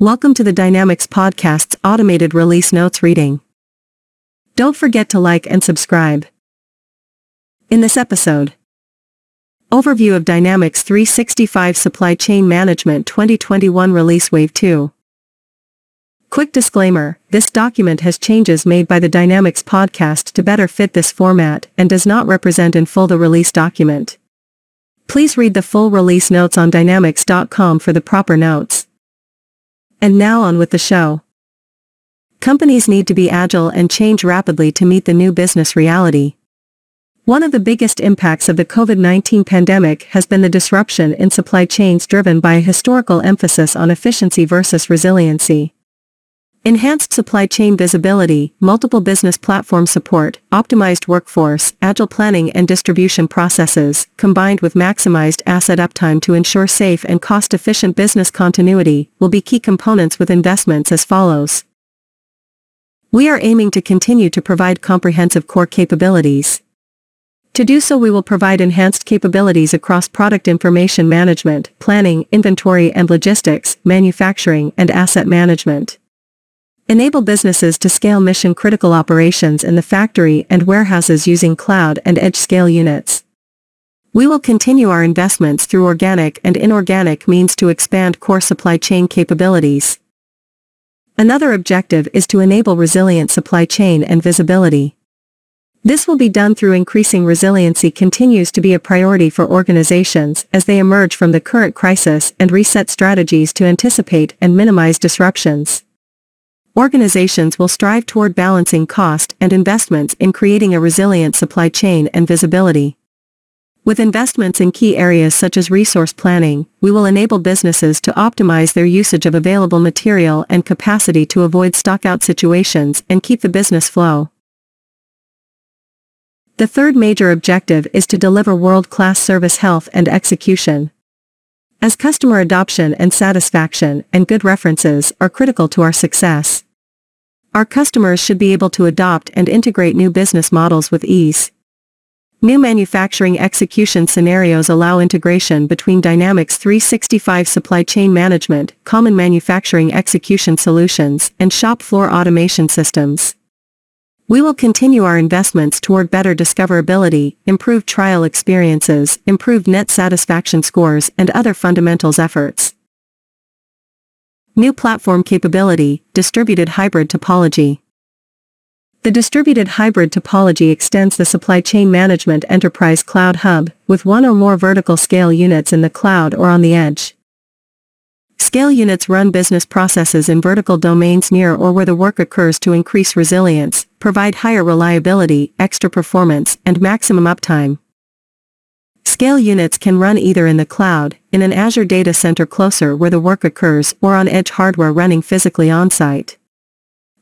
Welcome to the Dynamics Podcast's automated release notes reading. Don't forget to like and subscribe. In this episode, Overview of Dynamics 365 Supply Chain Management 2021 Release Wave 2. Quick disclaimer, this document has changes made by the Dynamics podcast to better fit this format and does not represent in full the release document. Please read the full release notes on dynamics.com for the proper notes. And now on with the show. Companies need to be agile and change rapidly to meet the new business reality. One of the biggest impacts of the COVID-19 pandemic has been the disruption in supply chains driven by a historical emphasis on efficiency versus resiliency. Enhanced supply chain visibility, multiple business platform support, optimized workforce, agile planning and distribution processes, combined with maximized asset uptime to ensure safe and cost-efficient business continuity, will be key components with investments as follows. We are aiming to continue to provide comprehensive core capabilities, to do so we will provide enhanced capabilities across product information management, planning, inventory and logistics, manufacturing and asset management. Enable businesses to scale mission-critical operations in the factory and warehouses using cloud and edge scale units. We will continue our investments through organic and inorganic means to expand core supply chain capabilities. Another objective is to enable resilient supply chain and visibility. This will be done through increasing resiliency continues to be a priority for organizations as they emerge from the current crisis and reset strategies to anticipate and minimize disruptions. Organizations will strive toward balancing cost and investments in creating a resilient supply chain and visibility. With investments in key areas such as resource planning, we will enable businesses to optimize their usage of available material and capacity to avoid stockout situations and keep the business flow. The third major objective is to deliver world-class service health and execution. As customer adoption and satisfaction and good references are critical to our success. Our customers should be able to adopt and integrate new business models with ease. New manufacturing execution scenarios allow integration between Dynamics 365 supply chain management, common manufacturing execution solutions, and shop floor automation systems. We will continue our investments toward better discoverability, improved trial experiences, improved net satisfaction scores and other fundamentals efforts. New platform capability, distributed hybrid topology. The distributed hybrid topology extends the supply chain management enterprise cloud hub, with one or more vertical scale units in the cloud or on the edge. Scale units run business processes in vertical domains near or where the work occurs to increase resilience, provide higher reliability, extra performance, and maximum uptime. Scale units can run either in the cloud, in an Azure data center closer where the work occurs, or on edge hardware running physically on-site.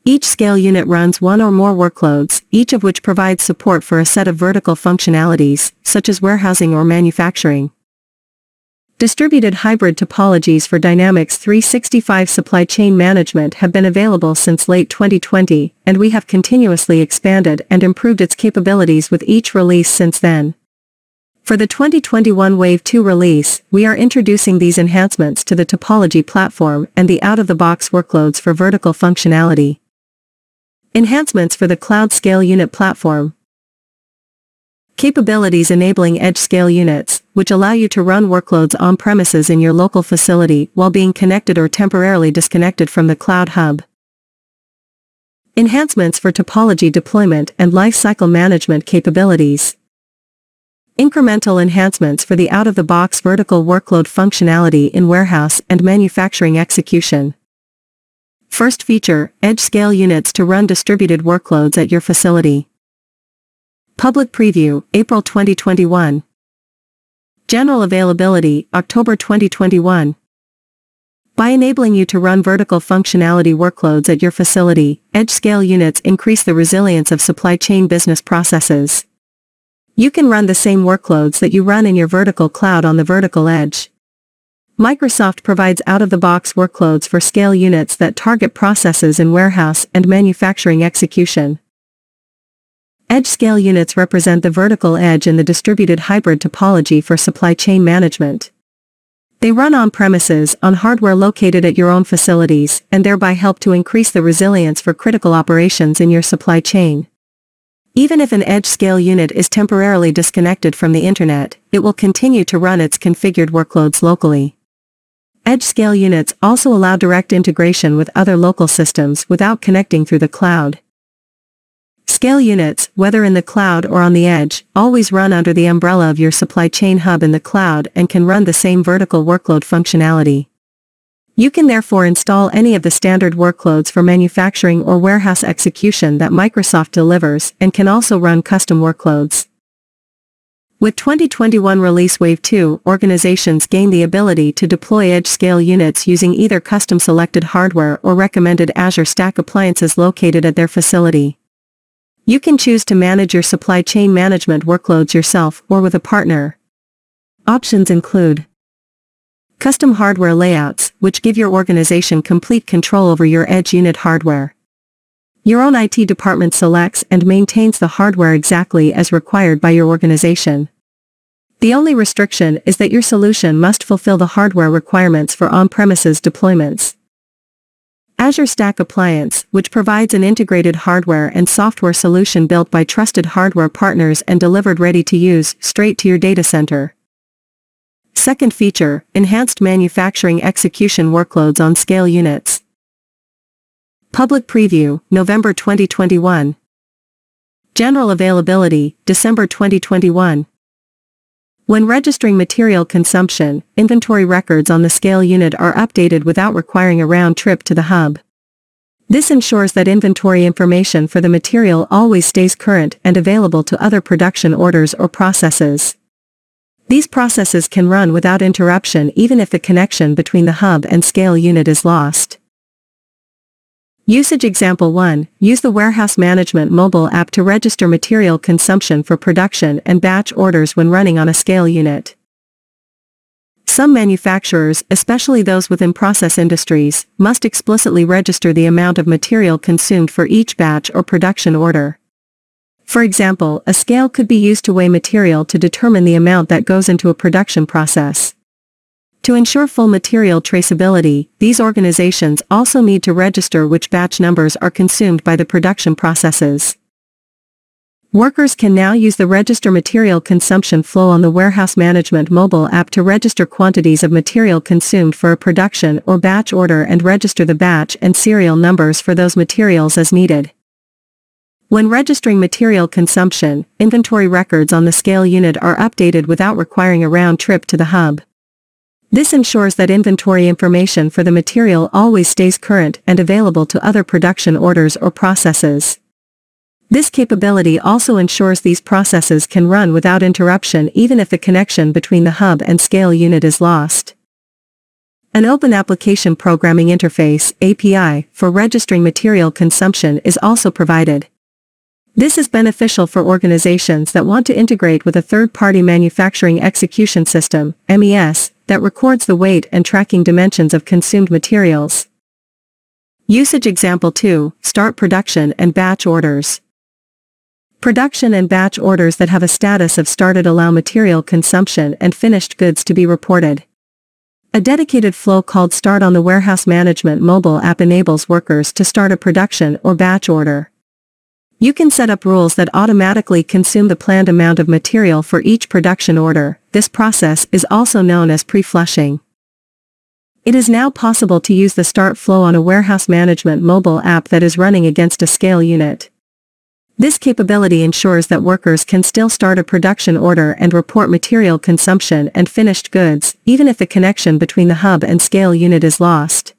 Each scale unit runs one or more workloads, each of which provides support for a set of vertical functionalities, such as warehousing or manufacturing. Distributed hybrid topologies for Dynamics 365 supply chain management have been available since late 2020, and we have continuously expanded and improved its capabilities with each release since then. For the 2021 Wave 2 release, we are introducing these enhancements to the topology platform and the out-of-the-box workloads for vertical functionality. Enhancements for the Cloud Scale Unit platform, Capabilities enabling edge scale units, which allow you to run workloads on premises in your local facility while being connected or temporarily disconnected from the cloud hub. Enhancements for topology deployment and lifecycle management capabilities. Incremental enhancements for the out-of-the-box vertical workload functionality in warehouse and manufacturing execution. First feature, edge scale units to run distributed workloads at your facility. Public Preview, April 2021. General Availability, October 2021. By enabling you to run vertical functionality workloads at your facility, edge scale units increase the resilience of supply chain business processes. You can run the same workloads that you run in your vertical cloud on the vertical edge. Microsoft provides out-of-the-box workloads for scale units that target processes in warehouse and manufacturing execution. Edge scale units represent the vertical edge in the distributed hybrid topology for supply chain management. They run on premises on hardware located at your own facilities and thereby help to increase the resilience for critical operations in your supply chain. Even if an edge scale unit is temporarily disconnected from the internet, it will continue to run its configured workloads locally. Edge scale units also allow direct integration with other local systems without connecting through the cloud. Scale units, whether in the cloud or on the edge, always run under the umbrella of your supply chain hub in the cloud and can run the same vertical workload functionality. You can therefore install any of the standard workloads for manufacturing or warehouse execution that Microsoft delivers and can also run custom workloads. With 2021 Release Wave 2, organizations gain the ability to deploy edge-scale units using either custom selected hardware or recommended Azure Stack appliances located at their facility. You can choose to manage your supply chain management workloads yourself or with a partner. Options include Custom hardware layouts, which give your organization complete control over your edge unit hardware. Your own IT department selects and maintains the hardware exactly as required by your organization. The only restriction is that your solution must fulfill the hardware requirements for on-premises deployments. Azure Stack Appliance, which provides an integrated hardware and software solution built by trusted hardware partners and delivered ready to use, straight to your data center. Second feature, enhanced manufacturing execution workloads on scale units. Public preview, November 2021. General availability, December 2021. When registering material consumption, inventory records on the scale unit are updated without requiring a round trip to the hub. This ensures that inventory information for the material always stays current and available to other production orders or processes. These processes can run without interruption even if the connection between the hub and scale unit is lost. Usage Example 1, use the Warehouse Management mobile app to register material consumption for production and batch orders when running on a scale unit. Some manufacturers, especially those within process industries, must explicitly register the amount of material consumed for each batch or production order. For example, a scale could be used to weigh material to determine the amount that goes into a production process. To ensure full material traceability, these organizations also need to register which batch numbers are consumed by the production processes. Workers can now use the Register Material Consumption flow on the Warehouse Management mobile app to register quantities of material consumed for a production or batch order and register the batch and serial numbers for those materials as needed. When registering material consumption, inventory records on the scale unit are updated without requiring a round trip to the hub. This ensures that inventory information for the material always stays current and available to other production orders or processes. This capability also ensures these processes can run without interruption even if the connection between the hub and scale unit is lost. An Open Application Programming Interface API, for registering material consumption is also provided. This is beneficial for organizations that want to integrate with a third-party manufacturing execution system, MES, that records the weight and tracking dimensions of consumed materials. Usage Example 2, Start production and batch orders. Production and batch orders that have a status of started allow material consumption and finished goods to be reported. A dedicated flow called Start on the Warehouse Management mobile app enables workers to start a production or batch order. You can set up rules that automatically consume the planned amount of material for each production order. This process is also known as pre-flushing. It is now possible to use the start flow on a warehouse management mobile app that is running against a scale unit. This capability ensures that workers can still start a production order and report material consumption and finished goods, even if the connection between the hub and scale unit is lost.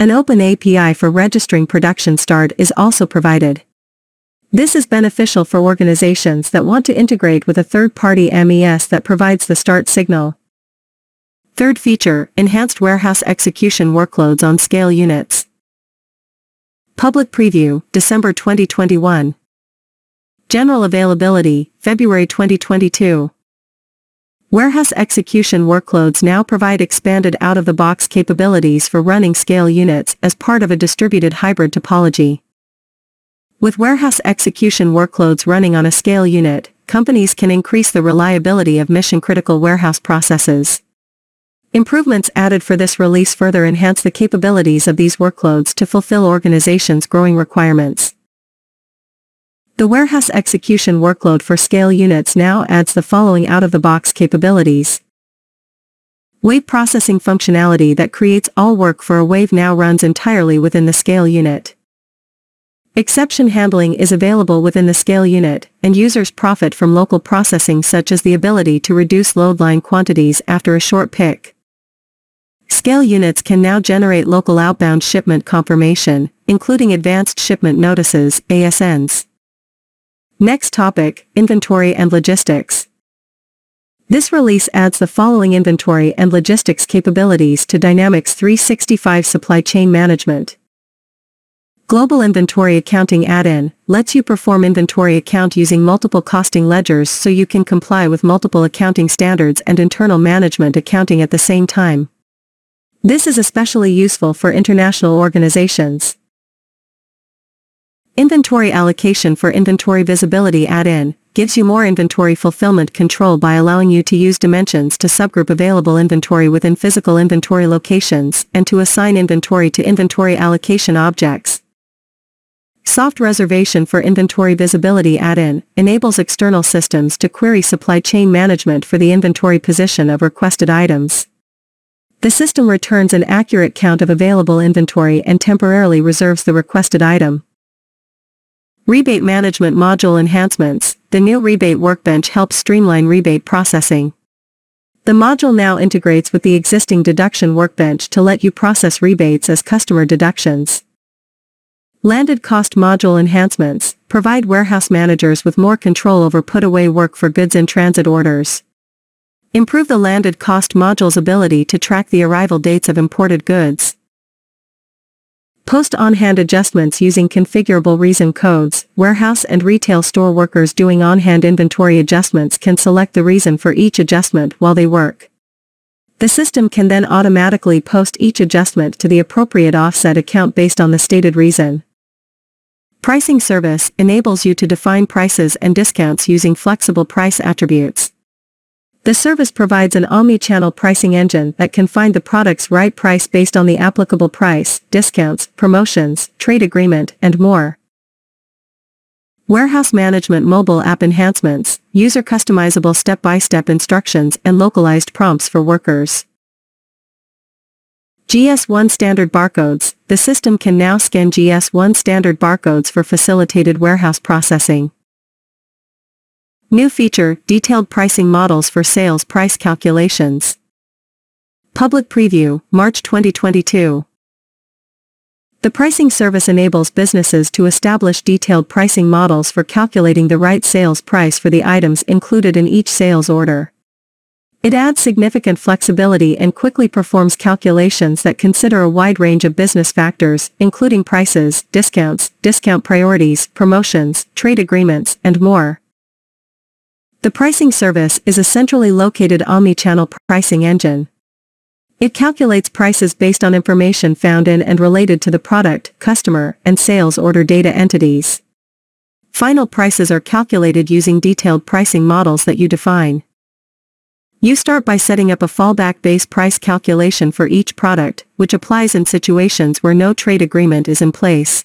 An open API for registering production start is also provided. This is beneficial for organizations that want to integrate with a third-party MES that provides the start signal. Third feature, enhanced warehouse execution workloads on scale units. Public preview, December 2021. General availability, February 2022. Warehouse execution workloads now provide expanded out-of-the-box capabilities for running scale units as part of a distributed hybrid topology. With warehouse execution workloads running on a scale unit, companies can increase the reliability of mission-critical warehouse processes. Improvements added for this release further enhance the capabilities of these workloads to fulfill organizations' growing requirements. The warehouse execution workload for scale units now adds the following out-of-the-box capabilities. Wave processing functionality that creates all work for a wave now runs entirely within the scale unit. Exception handling is available within the scale unit, and users profit from local processing such as the ability to reduce load line quantities after a short pick. Scale units can now generate local outbound shipment confirmation, including advanced shipment notices, ASNs. Next topic, inventory and logistics. This release adds the following inventory and logistics capabilities to Dynamics 365 Supply Chain Management. Global Inventory Accounting add-in lets you perform inventory account using multiple costing ledgers so you can comply with multiple accounting standards and internal management accounting at the same time. This is especially useful for international organizations. Inventory allocation for inventory visibility add-in gives you more inventory fulfillment control by allowing you to use dimensions to subgroup available inventory within physical inventory locations and to assign inventory to inventory allocation objects. Soft Reservation for Inventory Visibility add-in enables external systems to query supply chain management for the inventory position of requested items. The system returns an accurate count of available inventory and temporarily reserves the requested item. Rebate Management Module Enhancements The new Rebate Workbench helps streamline rebate processing. The module now integrates with the existing deduction workbench to let you process rebates as customer deductions. Landed cost module enhancements provide warehouse managers with more control over put-away work for goods in transit orders. Improve the landed cost module's ability to track the arrival dates of imported goods. Post on-hand adjustments using configurable reason codes. Warehouse and retail store workers doing on-hand inventory adjustments can select the reason for each adjustment while they work. The system can then automatically post each adjustment to the appropriate offset account based on the stated reason. Pricing service enables you to define prices and discounts using flexible price attributes. The service provides an omni-channel pricing engine that can find the product's right price based on the applicable price, discounts, promotions, trade agreement, and more. Warehouse Management Mobile App Enhancements, user customizable step-by-step -step instructions and localized prompts for workers. GS1 standard barcodes, the system can now scan GS1 standard barcodes for facilitated warehouse processing. New feature, detailed pricing models for sales price calculations. Public preview, March 2022. The pricing service enables businesses to establish detailed pricing models for calculating the right sales price for the items included in each sales order. It adds significant flexibility and quickly performs calculations that consider a wide range of business factors, including prices, discounts, discount priorities, promotions, trade agreements, and more. The pricing service is a centrally located omni-channel pricing engine. It calculates prices based on information found in and related to the product, customer, and sales order data entities. Final prices are calculated using detailed pricing models that you define. You start by setting up a fallback base price calculation for each product, which applies in situations where no trade agreement is in place.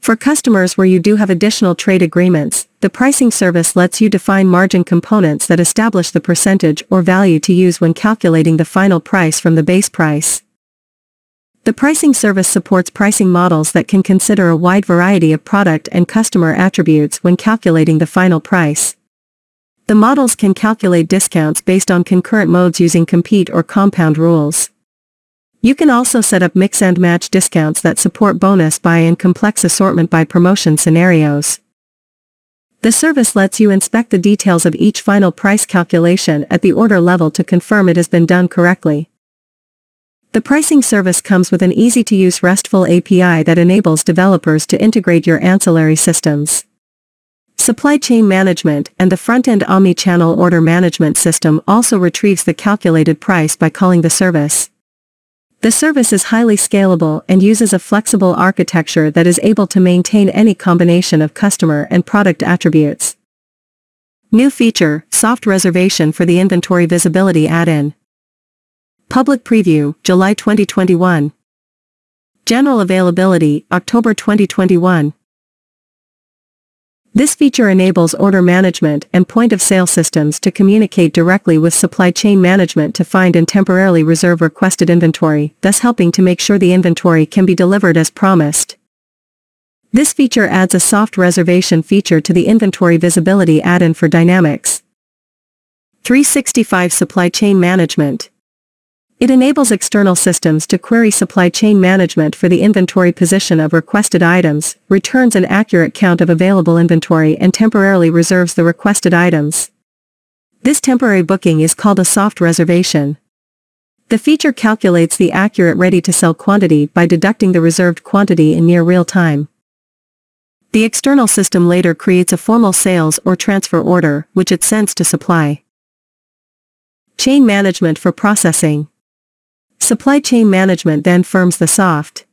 For customers where you do have additional trade agreements, the pricing service lets you define margin components that establish the percentage or value to use when calculating the final price from the base price. The pricing service supports pricing models that can consider a wide variety of product and customer attributes when calculating the final price. The models can calculate discounts based on concurrent modes using compete or compound rules. You can also set up mix and match discounts that support bonus buy and complex assortment by promotion scenarios. The service lets you inspect the details of each final price calculation at the order level to confirm it has been done correctly. The pricing service comes with an easy-to-use RESTful API that enables developers to integrate your ancillary systems. Supply chain management and the front-end omni-channel order management system also retrieves the calculated price by calling the service. The service is highly scalable and uses a flexible architecture that is able to maintain any combination of customer and product attributes. New feature, soft reservation for the inventory visibility add-in. Public Preview, July 2021. General Availability, October 2021. This feature enables order management and point-of-sale systems to communicate directly with supply chain management to find and temporarily reserve requested inventory, thus helping to make sure the inventory can be delivered as promised. This feature adds a soft reservation feature to the inventory visibility add-in for Dynamics 365 Supply Chain Management. It enables external systems to query supply chain management for the inventory position of requested items, returns an accurate count of available inventory and temporarily reserves the requested items. This temporary booking is called a soft reservation. The feature calculates the accurate ready-to-sell quantity by deducting the reserved quantity in near real time. The external system later creates a formal sales or transfer order, which it sends to supply. Chain management for processing. Supply chain management then firms the soft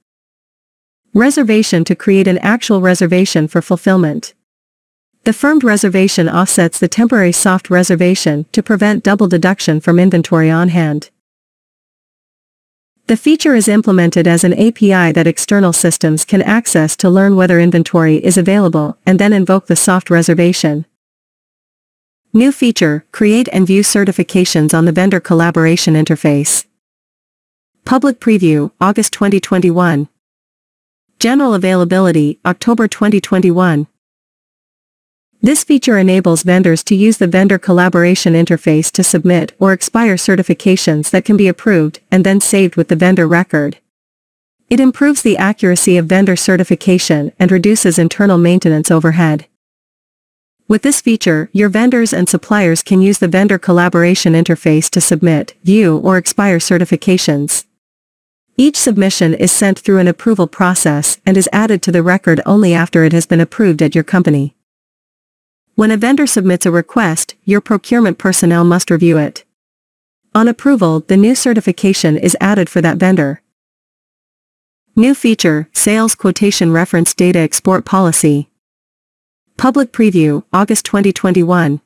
reservation to create an actual reservation for fulfillment. The firmed reservation offsets the temporary soft reservation to prevent double deduction from inventory on hand. The feature is implemented as an API that external systems can access to learn whether inventory is available and then invoke the soft reservation. New feature, create and view certifications on the vendor collaboration interface. Public preview, August 2021. General availability, October 2021. This feature enables vendors to use the vendor collaboration interface to submit or expire certifications that can be approved and then saved with the vendor record. It improves the accuracy of vendor certification and reduces internal maintenance overhead. With this feature, your vendors and suppliers can use the vendor collaboration interface to submit, view or expire certifications. Each submission is sent through an approval process and is added to the record only after it has been approved at your company. When a vendor submits a request, your procurement personnel must review it. On approval, the new certification is added for that vendor. New feature, Sales Quotation Reference Data Export Policy. Public Preview, August 2021.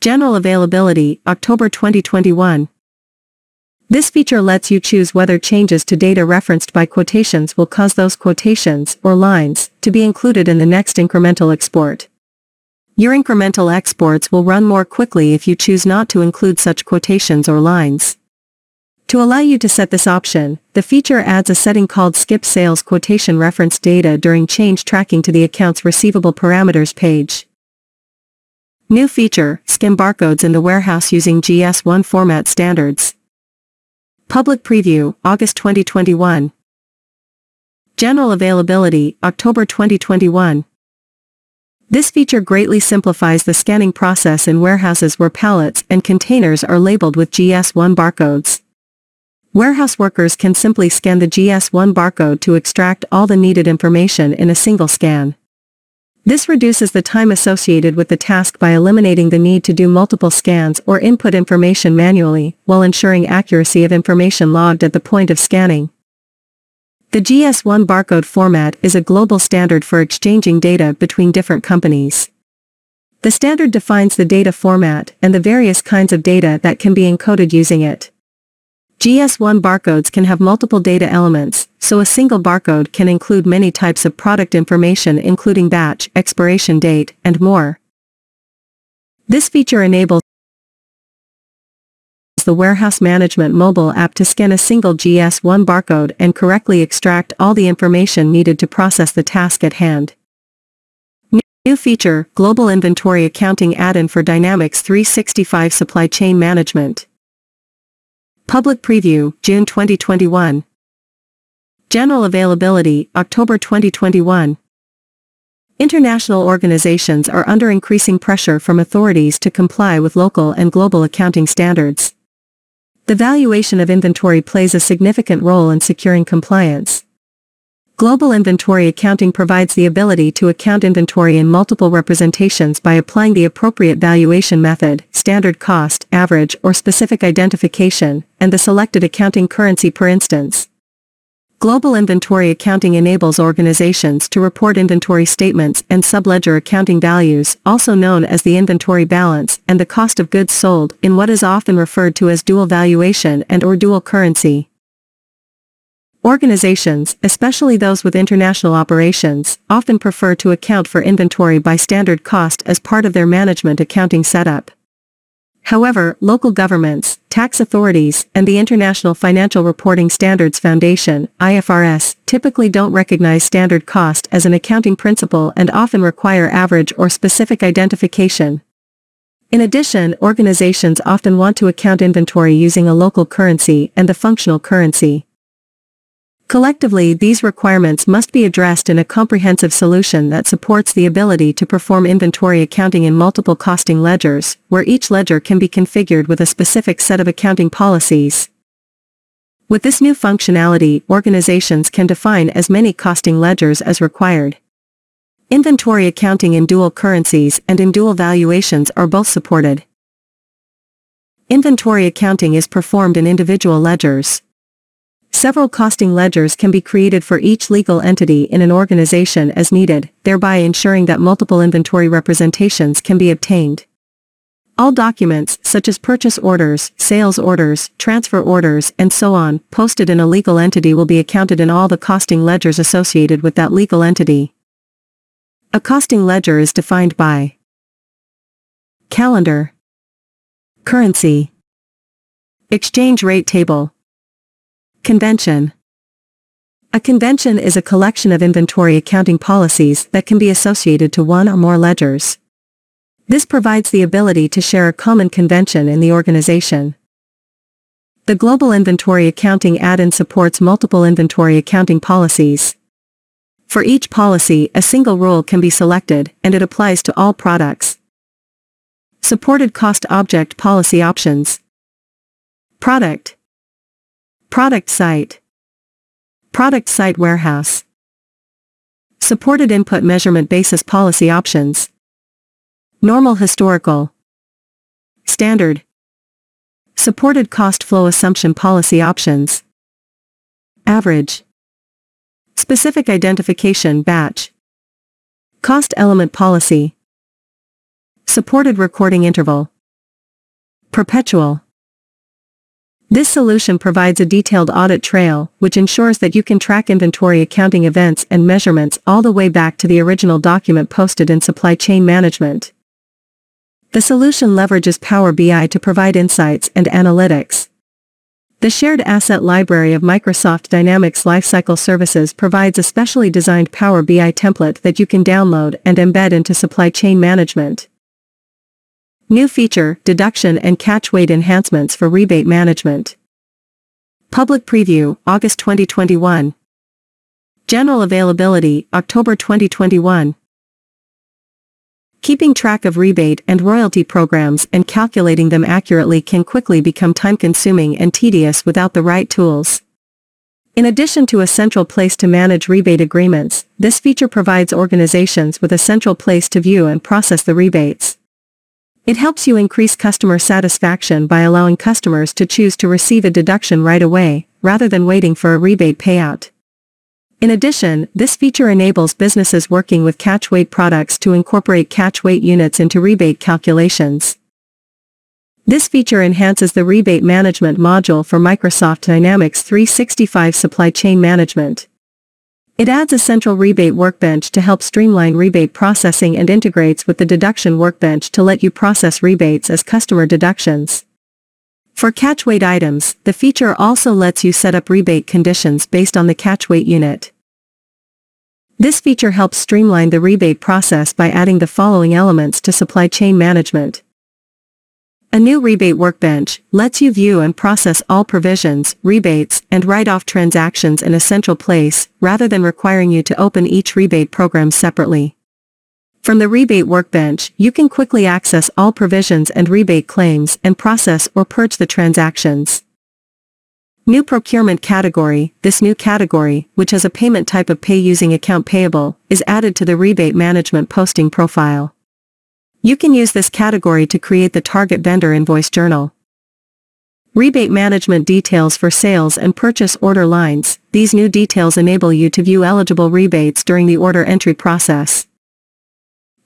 General Availability, October 2021. This feature lets you choose whether changes to data referenced by quotations will cause those quotations, or lines, to be included in the next incremental export. Your incremental exports will run more quickly if you choose not to include such quotations or lines. To allow you to set this option, the feature adds a setting called Skip Sales Quotation Reference Data during change tracking to the Accounts Receivable Parameters page. New feature, Scan barcodes in the warehouse using GS1 format standards. Public Preview, August 2021. General Availability, October 2021. This feature greatly simplifies the scanning process in warehouses where pallets and containers are labeled with GS1 barcodes. Warehouse workers can simply scan the GS1 barcode to extract all the needed information in a single scan. This reduces the time associated with the task by eliminating the need to do multiple scans or input information manually, while ensuring accuracy of information logged at the point of scanning. The GS1 barcode format is a global standard for exchanging data between different companies. The standard defines the data format and the various kinds of data that can be encoded using it. GS1 barcodes can have multiple data elements, so a single barcode can include many types of product information including batch, expiration date, and more. This feature enables the Warehouse Management mobile app to scan a single GS1 barcode and correctly extract all the information needed to process the task at hand. New feature, Global Inventory Accounting add-in for Dynamics 365 Supply Chain Management. Public Preview, June 2021. General Availability, October 2021. International organizations are under increasing pressure from authorities to comply with local and global accounting standards. The valuation of inventory plays a significant role in securing compliance. Global inventory accounting provides the ability to account inventory in multiple representations by applying the appropriate valuation method, standard cost, average or specific identification, and the selected accounting currency per instance. Global inventory accounting enables organizations to report inventory statements and subledger accounting values, also known as the inventory balance, and the cost of goods sold, in what is often referred to as dual valuation and or dual currency. Organizations, especially those with international operations, often prefer to account for inventory by standard cost as part of their management accounting setup. However, local governments, tax authorities, and the International Financial Reporting Standards Foundation, IFRS, typically don't recognize standard cost as an accounting principle and often require average or specific identification. In addition, organizations often want to account inventory using a local currency and the functional currency. Collectively these requirements must be addressed in a comprehensive solution that supports the ability to perform inventory accounting in multiple costing ledgers, where each ledger can be configured with a specific set of accounting policies. With this new functionality, organizations can define as many costing ledgers as required. Inventory accounting in dual currencies and in dual valuations are both supported. Inventory accounting is performed in individual ledgers. Several costing ledgers can be created for each legal entity in an organization as needed, thereby ensuring that multiple inventory representations can be obtained. All documents, such as purchase orders, sales orders, transfer orders, and so on, posted in a legal entity will be accounted in all the costing ledgers associated with that legal entity. A costing ledger is defined by Calendar Currency Exchange rate table Convention A convention is a collection of inventory accounting policies that can be associated to one or more ledgers. This provides the ability to share a common convention in the organization. The Global Inventory Accounting add-in supports multiple inventory accounting policies. For each policy, a single rule can be selected, and it applies to all products. Supported Cost Object Policy Options Product Product Site. Product Site Warehouse. Supported Input Measurement Basis Policy Options. Normal Historical. Standard. Supported Cost Flow Assumption Policy Options. Average. Specific Identification Batch. Cost Element Policy. Supported Recording Interval. Perpetual this solution provides a detailed audit trail, which ensures that you can track inventory accounting events and measurements all the way back to the original document posted in supply chain management. The solution leverages Power BI to provide insights and analytics. The shared asset library of Microsoft Dynamics Lifecycle Services provides a specially designed Power BI template that you can download and embed into supply chain management. New feature, deduction and catch weight enhancements for rebate management. Public preview, August 2021. General availability, October 2021. Keeping track of rebate and royalty programs and calculating them accurately can quickly become time-consuming and tedious without the right tools. In addition to a central place to manage rebate agreements, this feature provides organizations with a central place to view and process the rebates. It helps you increase customer satisfaction by allowing customers to choose to receive a deduction right away, rather than waiting for a rebate payout. In addition, this feature enables businesses working with catch weight products to incorporate catch weight units into rebate calculations. This feature enhances the rebate management module for Microsoft Dynamics 365 Supply Chain Management. It adds a central rebate workbench to help streamline rebate processing and integrates with the deduction workbench to let you process rebates as customer deductions. For catch weight items, the feature also lets you set up rebate conditions based on the catch weight unit. This feature helps streamline the rebate process by adding the following elements to supply chain management. A new rebate workbench lets you view and process all provisions, rebates, and write-off transactions in a central place, rather than requiring you to open each rebate program separately. From the rebate workbench, you can quickly access all provisions and rebate claims and process or purge the transactions. New procurement category, this new category, which has a payment type of pay using account payable, is added to the rebate management posting profile. You can use this category to create the target vendor invoice journal. Rebate management details for sales and purchase order lines. These new details enable you to view eligible rebates during the order entry process.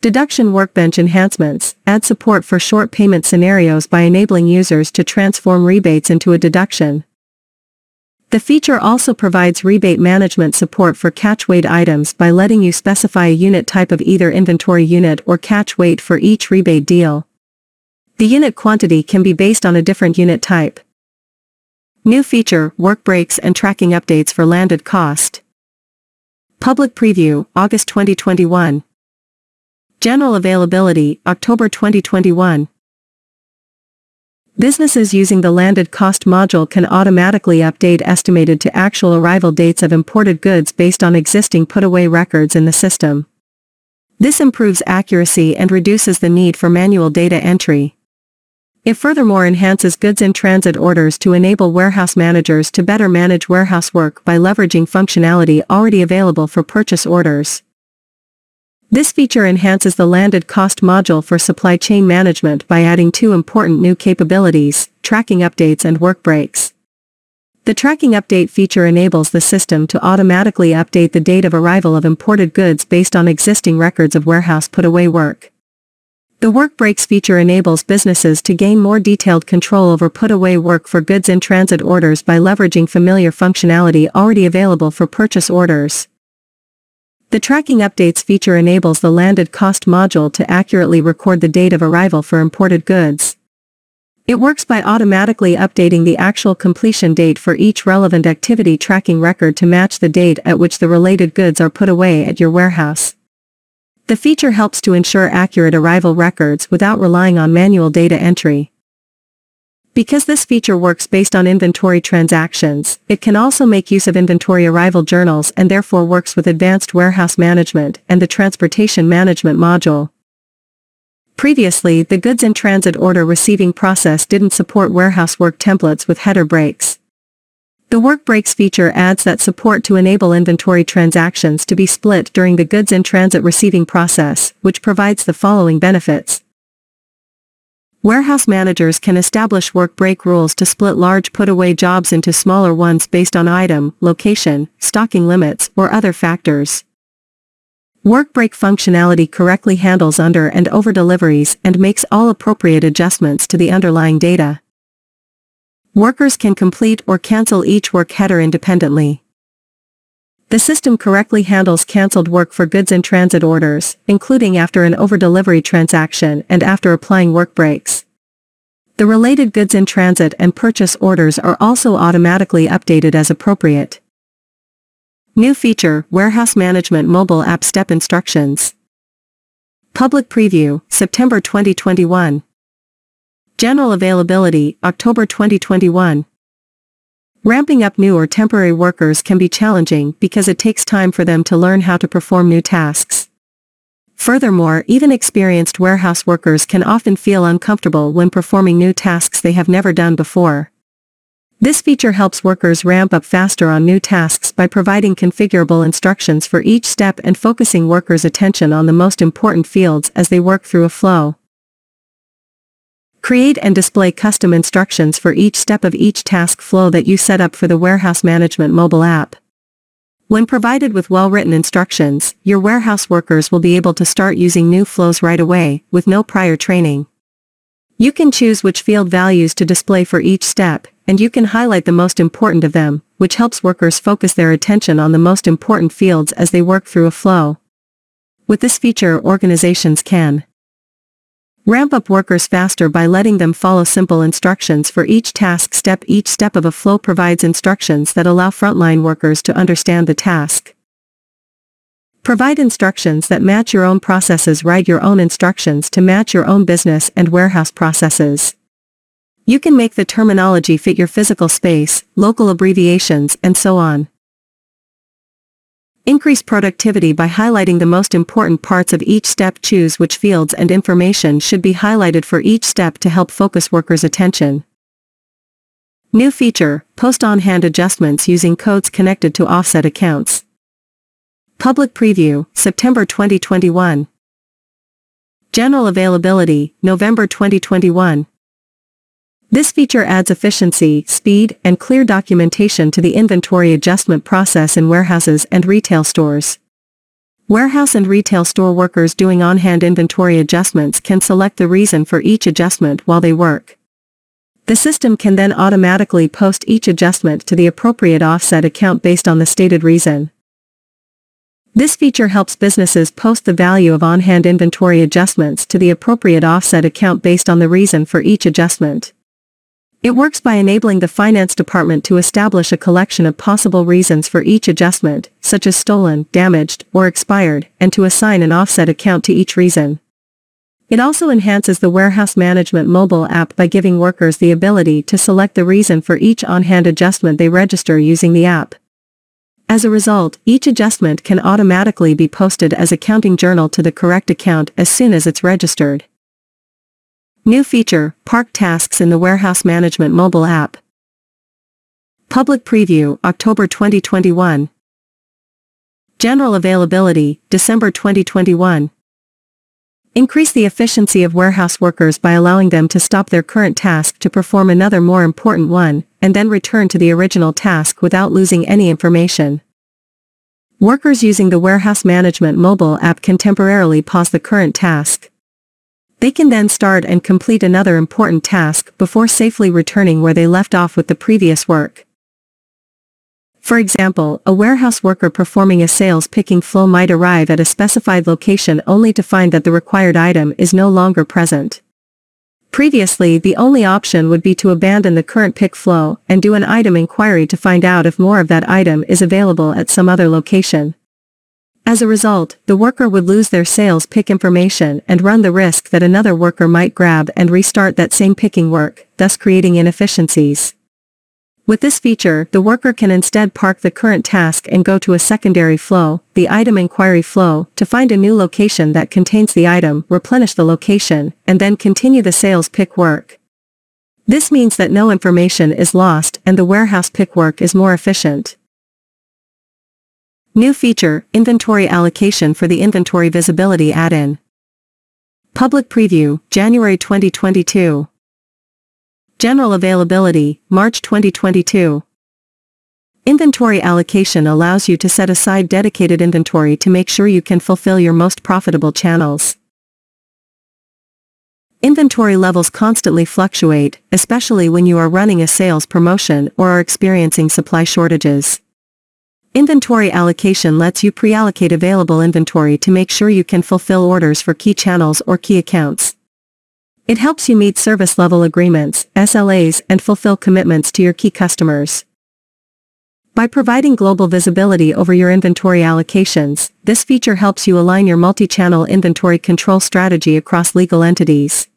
Deduction Workbench Enhancements add support for short payment scenarios by enabling users to transform rebates into a deduction. The feature also provides rebate management support for catch weight items by letting you specify a unit type of either inventory unit or catch weight for each rebate deal. The unit quantity can be based on a different unit type. New feature, work breaks and tracking updates for landed cost. Public preview, August 2021. General availability, October 2021. Businesses using the landed cost module can automatically update estimated to actual arrival dates of imported goods based on existing put-away records in the system. This improves accuracy and reduces the need for manual data entry. It furthermore enhances goods in transit orders to enable warehouse managers to better manage warehouse work by leveraging functionality already available for purchase orders. This feature enhances the landed cost module for supply chain management by adding two important new capabilities, tracking updates and work breaks. The tracking update feature enables the system to automatically update the date of arrival of imported goods based on existing records of warehouse put-away work. The work breaks feature enables businesses to gain more detailed control over put-away work for goods in transit orders by leveraging familiar functionality already available for purchase orders. The tracking updates feature enables the landed cost module to accurately record the date of arrival for imported goods. It works by automatically updating the actual completion date for each relevant activity tracking record to match the date at which the related goods are put away at your warehouse. The feature helps to ensure accurate arrival records without relying on manual data entry. Because this feature works based on inventory transactions, it can also make use of inventory arrival journals and therefore works with advanced warehouse management and the transportation management module. Previously, the goods in transit order receiving process didn't support warehouse work templates with header breaks. The work breaks feature adds that support to enable inventory transactions to be split during the goods in transit receiving process, which provides the following benefits. Warehouse managers can establish work break rules to split large put-away jobs into smaller ones based on item, location, stocking limits, or other factors. Work break functionality correctly handles under and over deliveries and makes all appropriate adjustments to the underlying data. Workers can complete or cancel each work header independently. The system correctly handles cancelled work for goods in transit orders, including after an over-delivery transaction and after applying work breaks. The related goods in transit and purchase orders are also automatically updated as appropriate. New feature, Warehouse Management Mobile App Step Instructions. Public Preview, September 2021. General Availability, October 2021. Ramping up new or temporary workers can be challenging because it takes time for them to learn how to perform new tasks. Furthermore, even experienced warehouse workers can often feel uncomfortable when performing new tasks they have never done before. This feature helps workers ramp up faster on new tasks by providing configurable instructions for each step and focusing workers' attention on the most important fields as they work through a flow. Create and display custom instructions for each step of each task flow that you set up for the Warehouse Management mobile app. When provided with well-written instructions, your warehouse workers will be able to start using new flows right away, with no prior training. You can choose which field values to display for each step, and you can highlight the most important of them, which helps workers focus their attention on the most important fields as they work through a flow. With this feature organizations can Ramp up workers faster by letting them follow simple instructions for each task step. Each step of a flow provides instructions that allow frontline workers to understand the task. Provide instructions that match your own processes. Write your own instructions to match your own business and warehouse processes. You can make the terminology fit your physical space, local abbreviations, and so on. Increase productivity by highlighting the most important parts of each step. Choose which fields and information should be highlighted for each step to help focus workers' attention. New feature, post on-hand adjustments using codes connected to offset accounts. Public preview, September 2021. General availability, November 2021. This feature adds efficiency, speed, and clear documentation to the inventory adjustment process in warehouses and retail stores. Warehouse and retail store workers doing on-hand inventory adjustments can select the reason for each adjustment while they work. The system can then automatically post each adjustment to the appropriate offset account based on the stated reason. This feature helps businesses post the value of on-hand inventory adjustments to the appropriate offset account based on the reason for each adjustment. It works by enabling the finance department to establish a collection of possible reasons for each adjustment, such as stolen, damaged, or expired, and to assign an offset account to each reason. It also enhances the warehouse management mobile app by giving workers the ability to select the reason for each on-hand adjustment they register using the app. As a result, each adjustment can automatically be posted as a counting journal to the correct account as soon as it's registered. New feature, Park Tasks in the Warehouse Management mobile app. Public preview, October 2021. General availability, December 2021. Increase the efficiency of warehouse workers by allowing them to stop their current task to perform another more important one, and then return to the original task without losing any information. Workers using the Warehouse Management mobile app can temporarily pause the current task, they can then start and complete another important task before safely returning where they left off with the previous work. For example, a warehouse worker performing a sales picking flow might arrive at a specified location only to find that the required item is no longer present. Previously the only option would be to abandon the current pick flow and do an item inquiry to find out if more of that item is available at some other location. As a result, the worker would lose their sales pick information and run the risk that another worker might grab and restart that same picking work, thus creating inefficiencies. With this feature, the worker can instead park the current task and go to a secondary flow, the item inquiry flow, to find a new location that contains the item, replenish the location, and then continue the sales pick work. This means that no information is lost and the warehouse pick work is more efficient. New feature, Inventory Allocation for the Inventory Visibility add-in. Public Preview, January 2022. General Availability, March 2022. Inventory allocation allows you to set aside dedicated inventory to make sure you can fulfill your most profitable channels. Inventory levels constantly fluctuate, especially when you are running a sales promotion or are experiencing supply shortages. Inventory allocation lets you pre-allocate available inventory to make sure you can fulfill orders for key channels or key accounts. It helps you meet service level agreements, SLAs, and fulfill commitments to your key customers. By providing global visibility over your inventory allocations, this feature helps you align your multi-channel inventory control strategy across legal entities.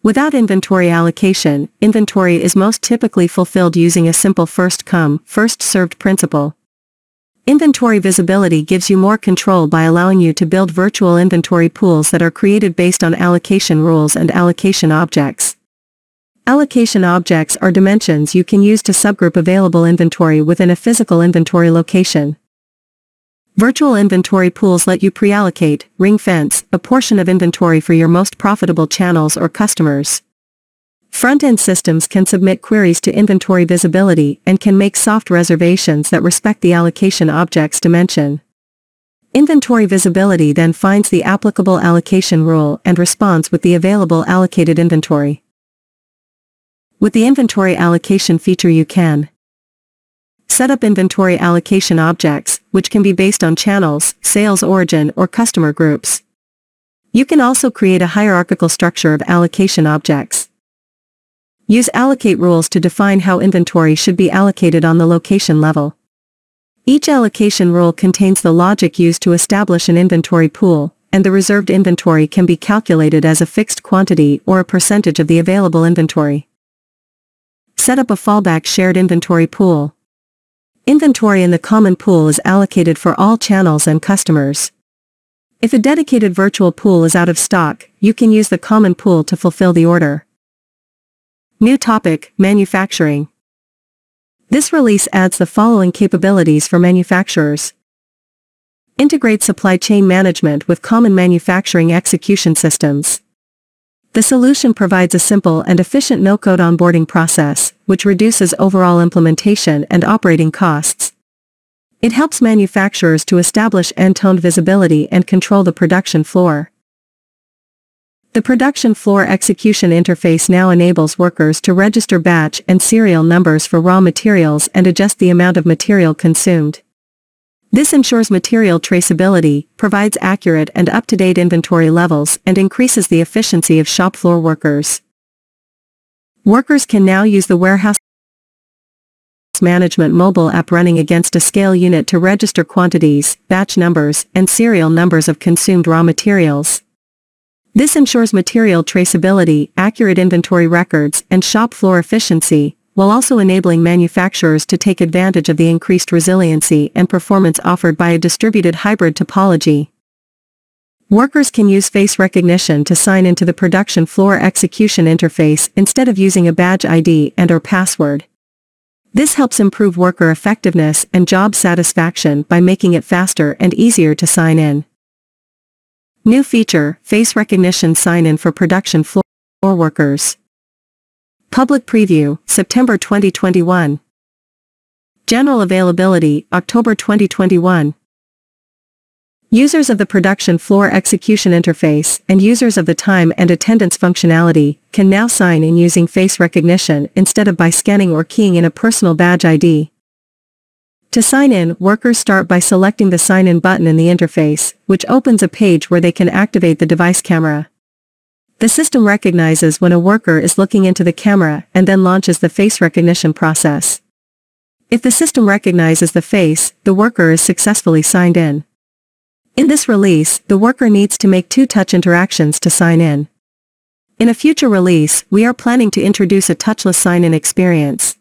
Without inventory allocation, inventory is most typically fulfilled using a simple first-come, first-served principle. Inventory visibility gives you more control by allowing you to build virtual inventory pools that are created based on allocation rules and allocation objects. Allocation objects are dimensions you can use to subgroup available inventory within a physical inventory location. Virtual inventory pools let you pre-allocate, ring-fence, a portion of inventory for your most profitable channels or customers. Front-end systems can submit queries to inventory visibility and can make soft reservations that respect the allocation object's dimension. Inventory visibility then finds the applicable allocation rule and responds with the available allocated inventory. With the inventory allocation feature you can Set up inventory allocation objects, which can be based on channels, sales origin or customer groups. You can also create a hierarchical structure of allocation objects. Use allocate rules to define how inventory should be allocated on the location level. Each allocation rule contains the logic used to establish an inventory pool, and the reserved inventory can be calculated as a fixed quantity or a percentage of the available inventory. Set up a fallback shared inventory pool. Inventory in the common pool is allocated for all channels and customers. If a dedicated virtual pool is out of stock, you can use the common pool to fulfill the order. New topic, manufacturing. This release adds the following capabilities for manufacturers. Integrate supply chain management with common manufacturing execution systems. The solution provides a simple and efficient no-code onboarding process, which reduces overall implementation and operating costs. It helps manufacturers to establish end-to-end visibility and control the production floor. The production floor execution interface now enables workers to register batch and serial numbers for raw materials and adjust the amount of material consumed. This ensures material traceability, provides accurate and up-to-date inventory levels and increases the efficiency of shop floor workers. Workers can now use the warehouse management mobile app running against a scale unit to register quantities, batch numbers, and serial numbers of consumed raw materials. This ensures material traceability, accurate inventory records, and shop floor efficiency, while also enabling manufacturers to take advantage of the increased resiliency and performance offered by a distributed hybrid topology. Workers can use face recognition to sign into the production floor execution interface instead of using a badge ID and or password. This helps improve worker effectiveness and job satisfaction by making it faster and easier to sign in. New feature, Face Recognition Sign-In for Production Floor Workers. Public Preview, September 2021. General Availability, October 2021. Users of the production floor execution interface and users of the time and attendance functionality can now sign in using face recognition instead of by scanning or keying in a personal badge ID. To sign in, workers start by selecting the Sign In button in the interface, which opens a page where they can activate the device camera. The system recognizes when a worker is looking into the camera and then launches the face recognition process. If the system recognizes the face, the worker is successfully signed in. In this release, the worker needs to make two touch interactions to sign in. In a future release, we are planning to introduce a touchless sign-in experience.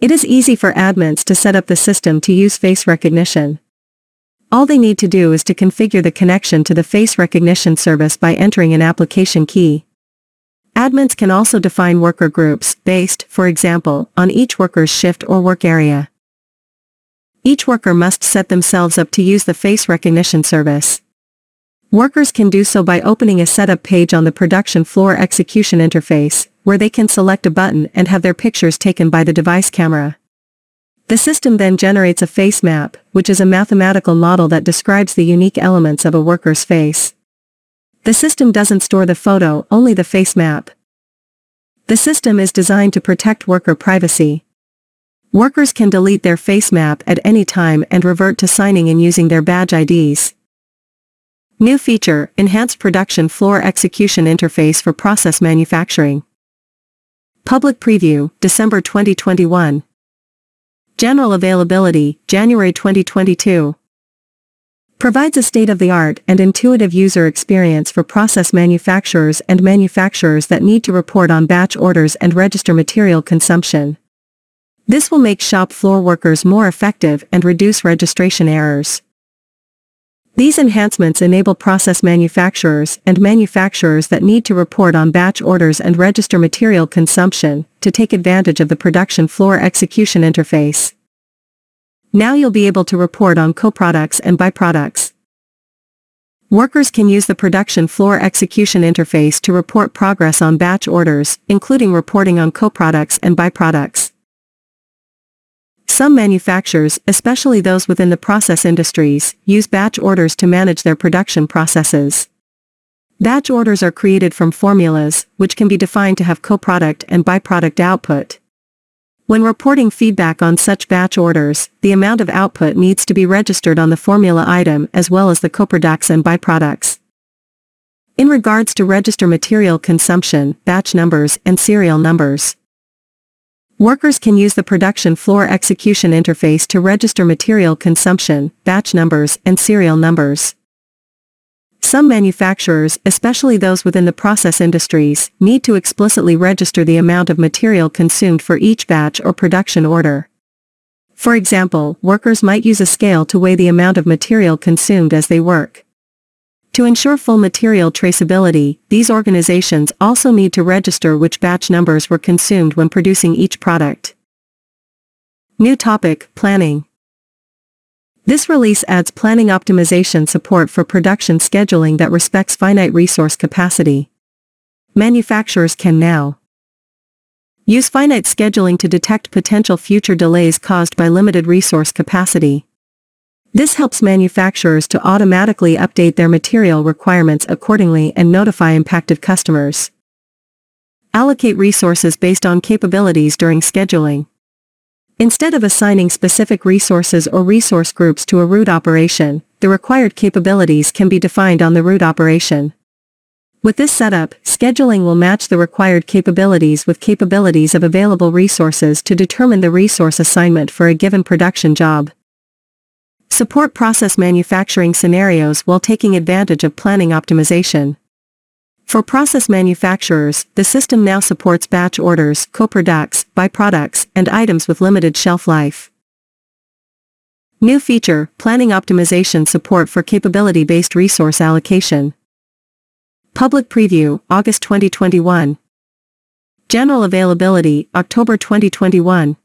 It is easy for admins to set up the system to use face recognition. All they need to do is to configure the connection to the face recognition service by entering an application key. Admins can also define worker groups, based, for example, on each worker's shift or work area. Each worker must set themselves up to use the face recognition service. Workers can do so by opening a setup page on the production floor execution interface, where they can select a button and have their pictures taken by the device camera. The system then generates a face map, which is a mathematical model that describes the unique elements of a worker's face. The system doesn't store the photo, only the face map. The system is designed to protect worker privacy. Workers can delete their face map at any time and revert to signing in using their badge IDs. New feature, Enhanced Production Floor Execution Interface for Process Manufacturing. Public Preview, December 2021. General Availability, January 2022. Provides a state-of-the-art and intuitive user experience for process manufacturers and manufacturers that need to report on batch orders and register material consumption. This will make shop floor workers more effective and reduce registration errors. These enhancements enable process manufacturers and manufacturers that need to report on batch orders and register material consumption to take advantage of the production floor execution interface. Now you'll be able to report on co-products and byproducts. Workers can use the production floor execution interface to report progress on batch orders, including reporting on co-products and byproducts. Some manufacturers, especially those within the process industries, use batch orders to manage their production processes. Batch orders are created from formulas, which can be defined to have co-product and byproduct output. When reporting feedback on such batch orders, the amount of output needs to be registered on the formula item as well as the coproducts and byproducts. In regards to register material consumption, batch numbers, and serial numbers, Workers can use the production floor execution interface to register material consumption, batch numbers, and serial numbers. Some manufacturers, especially those within the process industries, need to explicitly register the amount of material consumed for each batch or production order. For example, workers might use a scale to weigh the amount of material consumed as they work. To ensure full material traceability, these organizations also need to register which batch numbers were consumed when producing each product. New topic, planning. This release adds planning optimization support for production scheduling that respects finite resource capacity. Manufacturers can now use finite scheduling to detect potential future delays caused by limited resource capacity. This helps manufacturers to automatically update their material requirements accordingly and notify impacted customers. Allocate resources based on capabilities during scheduling. Instead of assigning specific resources or resource groups to a route operation, the required capabilities can be defined on the route operation. With this setup, scheduling will match the required capabilities with capabilities of available resources to determine the resource assignment for a given production job. Support process manufacturing scenarios while taking advantage of planning optimization. For process manufacturers, the system now supports batch orders, co-products, byproducts, and items with limited shelf life. New feature, planning optimization support for capability-based resource allocation. Public preview, August 2021. General availability, October 2021.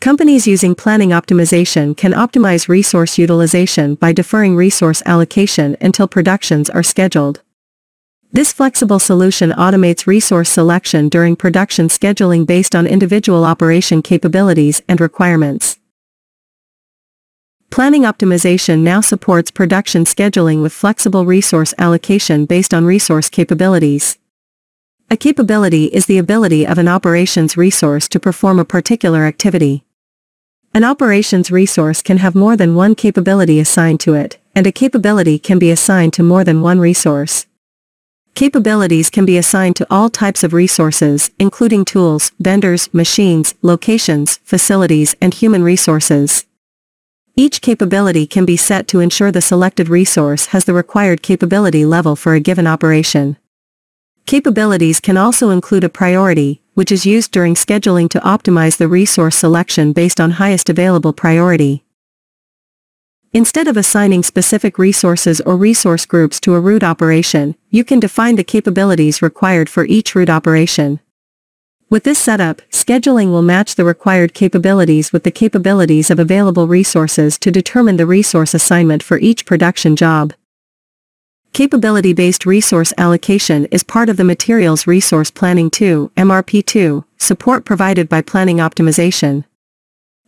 Companies using planning optimization can optimize resource utilization by deferring resource allocation until productions are scheduled. This flexible solution automates resource selection during production scheduling based on individual operation capabilities and requirements. Planning optimization now supports production scheduling with flexible resource allocation based on resource capabilities. A capability is the ability of an operations resource to perform a particular activity. An operations resource can have more than one capability assigned to it, and a capability can be assigned to more than one resource. Capabilities can be assigned to all types of resources, including tools, vendors, machines, locations, facilities, and human resources. Each capability can be set to ensure the selected resource has the required capability level for a given operation. Capabilities can also include a priority, which is used during scheduling to optimize the resource selection based on highest available priority. Instead of assigning specific resources or resource groups to a route operation, you can define the capabilities required for each route operation. With this setup, scheduling will match the required capabilities with the capabilities of available resources to determine the resource assignment for each production job. Capability-based resource allocation is part of the Materials Resource Planning 2 MRP2, support provided by Planning Optimization.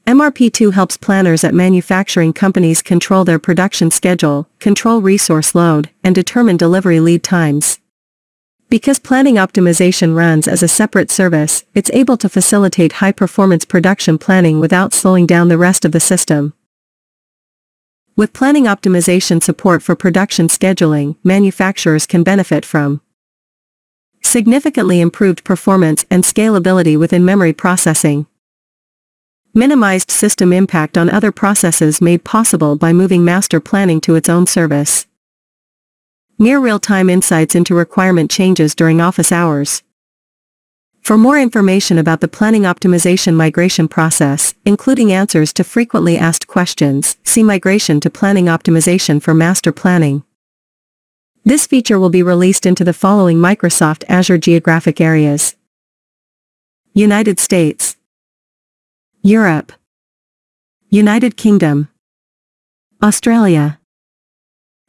MRP2 helps planners at manufacturing companies control their production schedule, control resource load, and determine delivery lead times. Because planning optimization runs as a separate service, it's able to facilitate high-performance production planning without slowing down the rest of the system. With planning optimization support for production scheduling, manufacturers can benefit from significantly improved performance and scalability within memory processing. Minimized system impact on other processes made possible by moving master planning to its own service. Near real-time insights into requirement changes during office hours. For more information about the planning optimization migration process, including answers to frequently asked questions, see Migration to Planning Optimization for Master Planning. This feature will be released into the following Microsoft Azure geographic areas. United States Europe United Kingdom Australia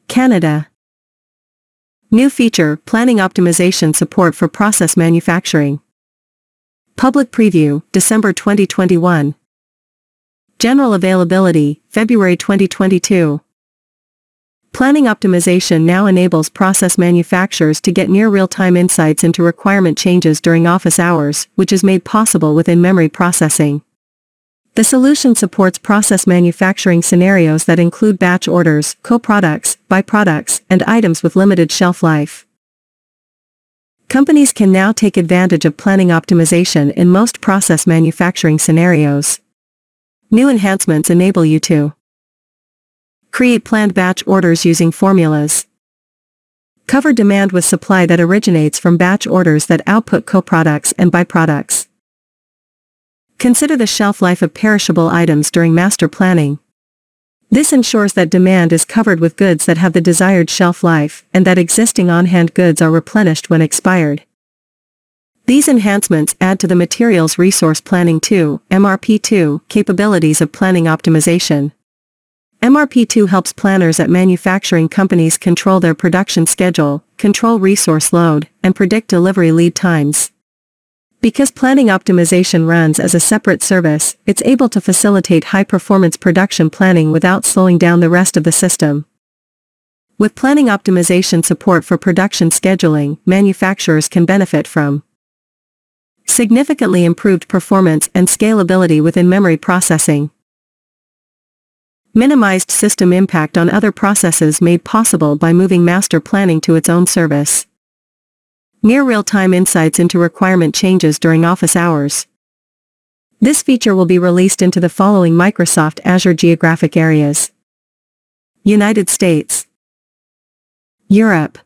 Canada New feature, planning optimization support for process manufacturing. Public preview, December 2021. General availability, February 2022. Planning optimization now enables process manufacturers to get near real-time insights into requirement changes during office hours, which is made possible within memory processing. The solution supports process manufacturing scenarios that include batch orders, co-products, byproducts, and items with limited shelf life. Companies can now take advantage of planning optimization in most process manufacturing scenarios. New enhancements enable you to create planned batch orders using formulas, cover demand with supply that originates from batch orders that output co-products and byproducts. Consider the shelf life of perishable items during master planning. This ensures that demand is covered with goods that have the desired shelf life, and that existing on-hand goods are replenished when expired. These enhancements add to the Materials Resource Planning 2, MRP2, capabilities of planning optimization. MRP2 helps planners at manufacturing companies control their production schedule, control resource load, and predict delivery lead times. Because planning optimization runs as a separate service, it's able to facilitate high-performance production planning without slowing down the rest of the system. With planning optimization support for production scheduling, manufacturers can benefit from significantly improved performance and scalability within memory processing, minimized system impact on other processes made possible by moving master planning to its own service. Near real-time insights into requirement changes during office hours. This feature will be released into the following Microsoft Azure geographic areas. United States Europe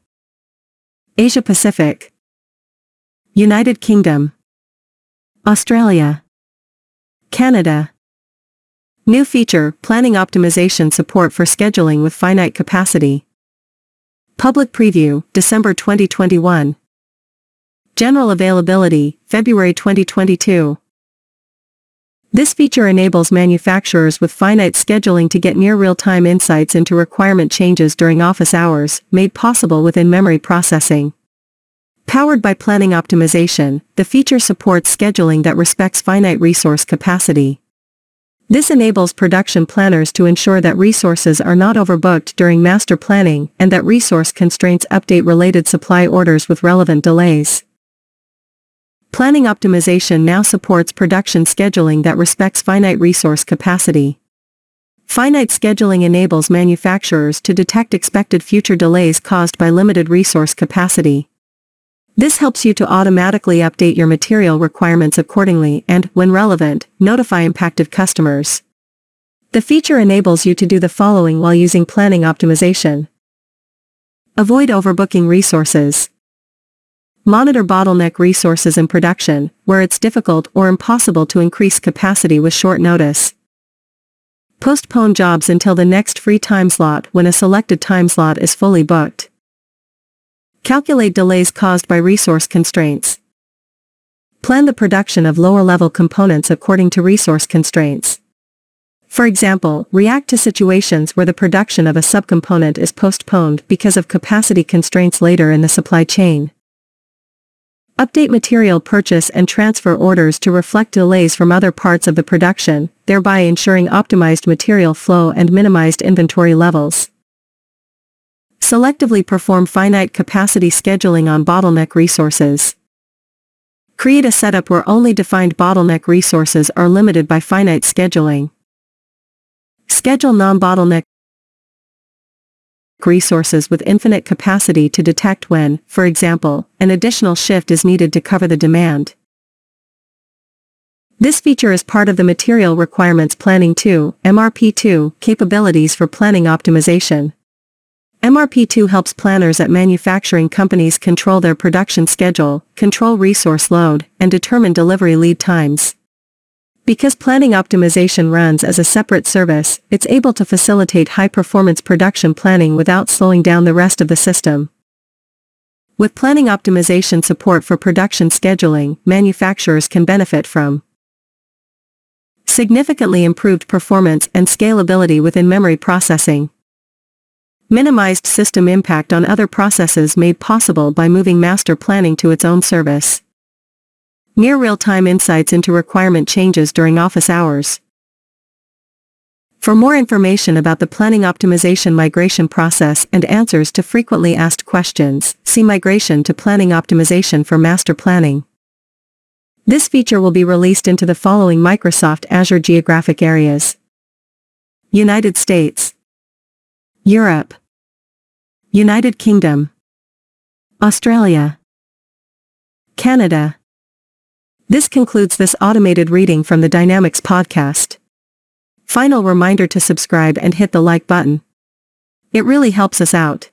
Asia Pacific United Kingdom Australia Canada New feature, planning optimization support for scheduling with finite capacity. Public preview, December 2021. General availability, February 2022. This feature enables manufacturers with finite scheduling to get near real-time insights into requirement changes during office hours, made possible within memory processing. Powered by planning optimization, the feature supports scheduling that respects finite resource capacity. This enables production planners to ensure that resources are not overbooked during master planning and that resource constraints update related supply orders with relevant delays. Planning optimization now supports production scheduling that respects finite resource capacity. Finite scheduling enables manufacturers to detect expected future delays caused by limited resource capacity. This helps you to automatically update your material requirements accordingly and, when relevant, notify impacted customers. The feature enables you to do the following while using planning optimization. Avoid overbooking resources. Monitor bottleneck resources in production, where it's difficult or impossible to increase capacity with short notice. Postpone jobs until the next free time slot when a selected time slot is fully booked. Calculate delays caused by resource constraints. Plan the production of lower-level components according to resource constraints. For example, react to situations where the production of a subcomponent is postponed because of capacity constraints later in the supply chain. Update material purchase and transfer orders to reflect delays from other parts of the production, thereby ensuring optimized material flow and minimized inventory levels. Selectively perform finite capacity scheduling on bottleneck resources. Create a setup where only defined bottleneck resources are limited by finite scheduling. Schedule non-bottleneck resources with infinite capacity to detect when, for example, an additional shift is needed to cover the demand. This feature is part of the Material Requirements Planning 2 MRP2 capabilities for planning optimization. MRP2 helps planners at manufacturing companies control their production schedule, control resource load, and determine delivery lead times. Because planning optimization runs as a separate service, it's able to facilitate high-performance production planning without slowing down the rest of the system. With planning optimization support for production scheduling, manufacturers can benefit from significantly improved performance and scalability within memory processing, minimized system impact on other processes made possible by moving master planning to its own service. Near real-time insights into requirement changes during office hours. For more information about the planning optimization migration process and answers to frequently asked questions, see Migration to Planning Optimization for Master Planning. This feature will be released into the following Microsoft Azure geographic areas. United States Europe United Kingdom Australia Canada This concludes this automated reading from the Dynamics podcast. Final reminder to subscribe and hit the like button. It really helps us out.